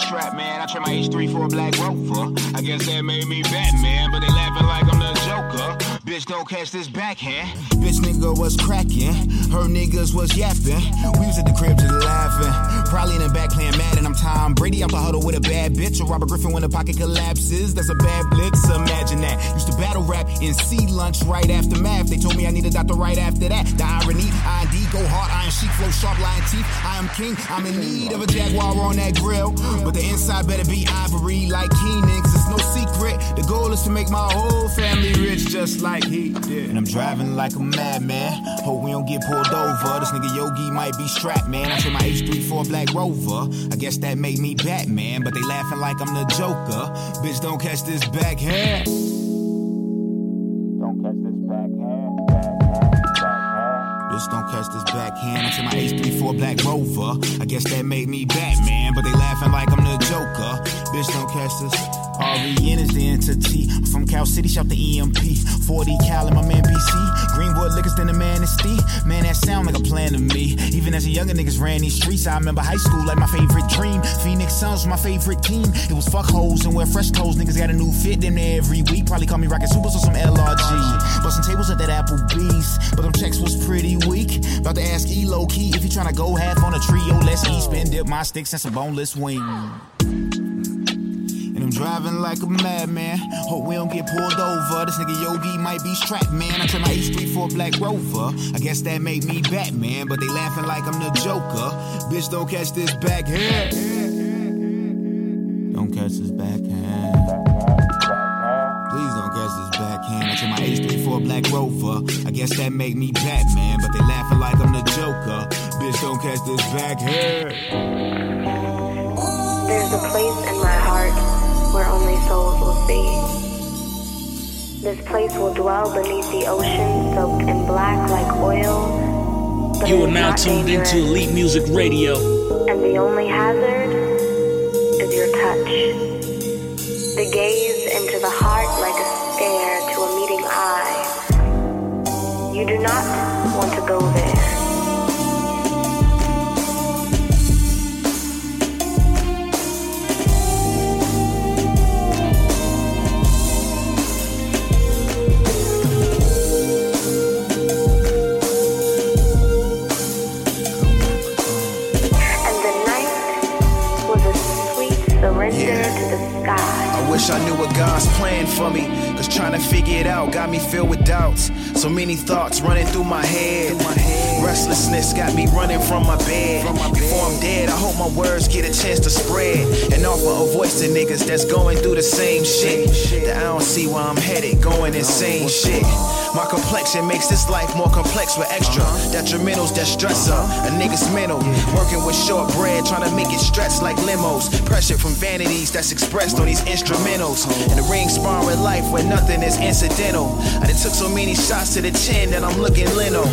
Strapped, man. I trade my H3 for a black rover. I guess that made me Batman, but they laughing like I'm the Joker. Bitch, don't catch this backhand. Bitch nigga was cracking, her niggas was yapping. We was at the crib just laughing. Probably in the back playing mad, and I'm Tom Brady out the huddle with a bad bitch. Or Robert Griffin when the pocket collapses. That's a bad blitz. Imagine that. Used to battle rap in C lunch right after math. They told me I need a doctor right after that. The flow sharp, lion teeth. I am king, I'm in need of a jaguar on that grill. But the inside better be ivory like Keenan, cause it's no secret. The goal is to make my whole family rich just like he did. And I'm driving like a madman. Hope we don't get pulled over. This nigga Yogi might be strapped, man. I trade my H3 for black rover. I guess that made me Batman, but they laughing like I'm the Joker. Bitch, don't catch this backhand. Backhand. I trade my H3 for black rover. I guess that made me Batman, but they laughing like I'm the Joker. Bitch, don't catch this. REN is the entity. From Cal City, shout the EMP. 40 Cal and my man BC. Greenwood liquors, then the man is Manistee. Man, that sound like a plan to me. Even as a younger niggas ran these streets, I remember high school like my favorite dream. Phoenix Suns was my favorite team. It was fuck hoes and wear fresh clothes. Niggas got a new fit them there every week. Probably call me Rocket Supers or some LRG. Busting tables at that Applebee's. But them checks was pretty weak. About to ask E low key if you tryna go half on a trio. Let's eat, spin dip my sticks and some boneless wing. And I'm driving like a madman. Hope we don't get pulled over. This nigga Yogi might be strapped, man. I trade my H3 for a black rover. I guess that made me Batman, but they laughing like I'm the Joker. Bitch, don't catch this backhand. Don't catch this backhand. Please Check my H3 for a black rover. I guess that made me Batman, but they laughing like I'm the Joker. Bitch, don't catch this back here. There's a place in where only souls will see. This place will dwell beneath the ocean, soaked in black like oil. but You are now tuned dangerous. into Elite Music Radio. And the only hazard is your touch. The gaze into the heart like a stare to a meeting eye. You do not want to go there. I knew what God's plan for me. Cause trying to figure it out got me filled with doubts. So many thoughts running through my head. Restlessness got me running from my bed. Before I'm dead, I hope my words get a chance to spread. And offer a voice to niggas that's going through the same shit. That I don't see where I'm headed, going insane shit. My complexion makes this life more complex with extra uh-huh. detrimentals that stress up. A nigga's mental, working with short bread, trying to make it stretch like limos. Pressure from vanities that's expressed on these instrumentals. And the ring sparring with life where nothing is incidental. I done took so many shots to the chin that I'm looking Leno.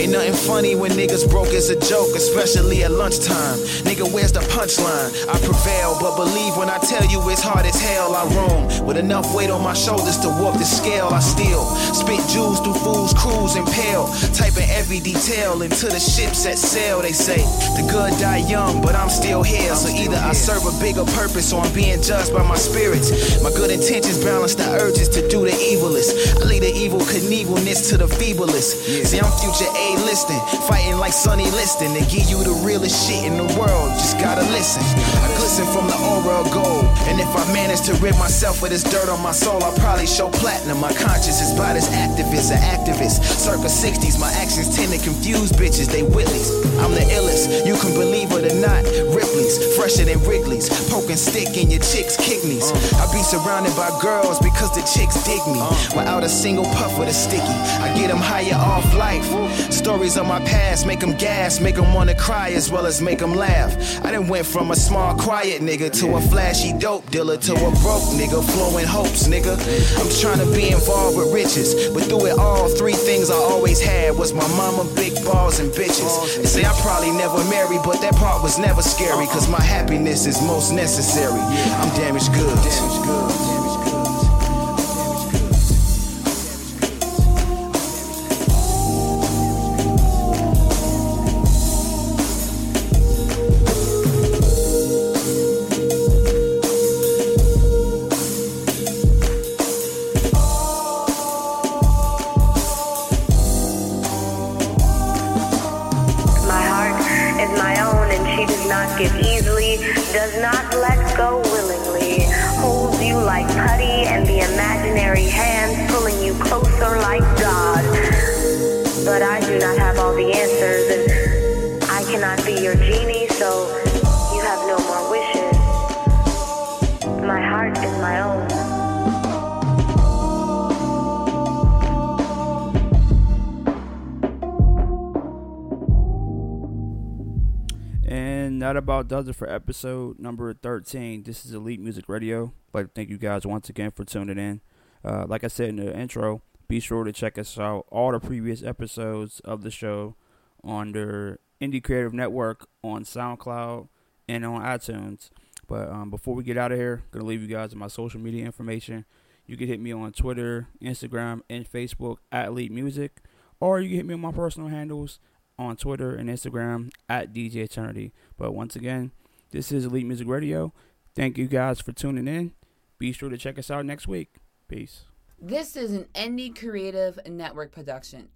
Ain't nothing funny when niggas broke as a joke, especially at lunchtime. Nigga, where's the punchline? I prevail, but believe when I tell you it's hard as hell. I roam with enough weight on my shoulders to walk the scale. I still spit jewels through fools, cruise and pale. Typing every detail into the ships that sail. They say the good die young, but I'm still here. So either I serve a bigger purpose or I'm being judged by my spirits. My good intentions balance the urges to do the evilest. I lead the evil Knievelness to the feeblest. See, I'm future A listing, fighting like Sonny Liston to give you the realest shit in the world. Just gotta listen. I glisten from the aura of gold, and if I manage to rid myself of this dirt on my soul, I'll probably show platinum. My conscience is about as activist, an activist. Circa 60s, my actions tend to confuse bitches. They Whitleys. I'm the illest. You can believe it or not. Ripley's, fresher than Wrigley's. Poking stick in your chick's kidneys. I be surrounded by girls because the chicks dig me. Without a single puff of the sticky, I get them higher off life. Stories of my past make them gas, make them wanna cry as well as make them laugh. I done went from a small, quiet nigga to a flashy dope dealer to a broke nigga, flowing hopes, nigga. I'm trying to be involved with riches, but through it all, three things I always had was my mama, big balls, and bitches. They say I probably never marry, but that part was never scary, cause my happiness is most necessary. I'm damaged goods. For episode number 13. This is Elite Music Radio. I'd like to thank you guys once again for tuning in. Uh, like I said in the intro, be sure to check us out all the previous episodes of the show on their Indie Creative Network on SoundCloud and on iTunes. But um, before we get out of here, I'm gonna leave you guys with my social media information. You can hit me on Twitter, Instagram, and Facebook at Elite Music, or you can hit me on my personal handles on Twitter and Instagram at DJ Eternity. But once again, this is Elite Music Radio. Thank you guys for tuning in. Be sure to check us out next week. Peace. This is an Indie Creative Network production.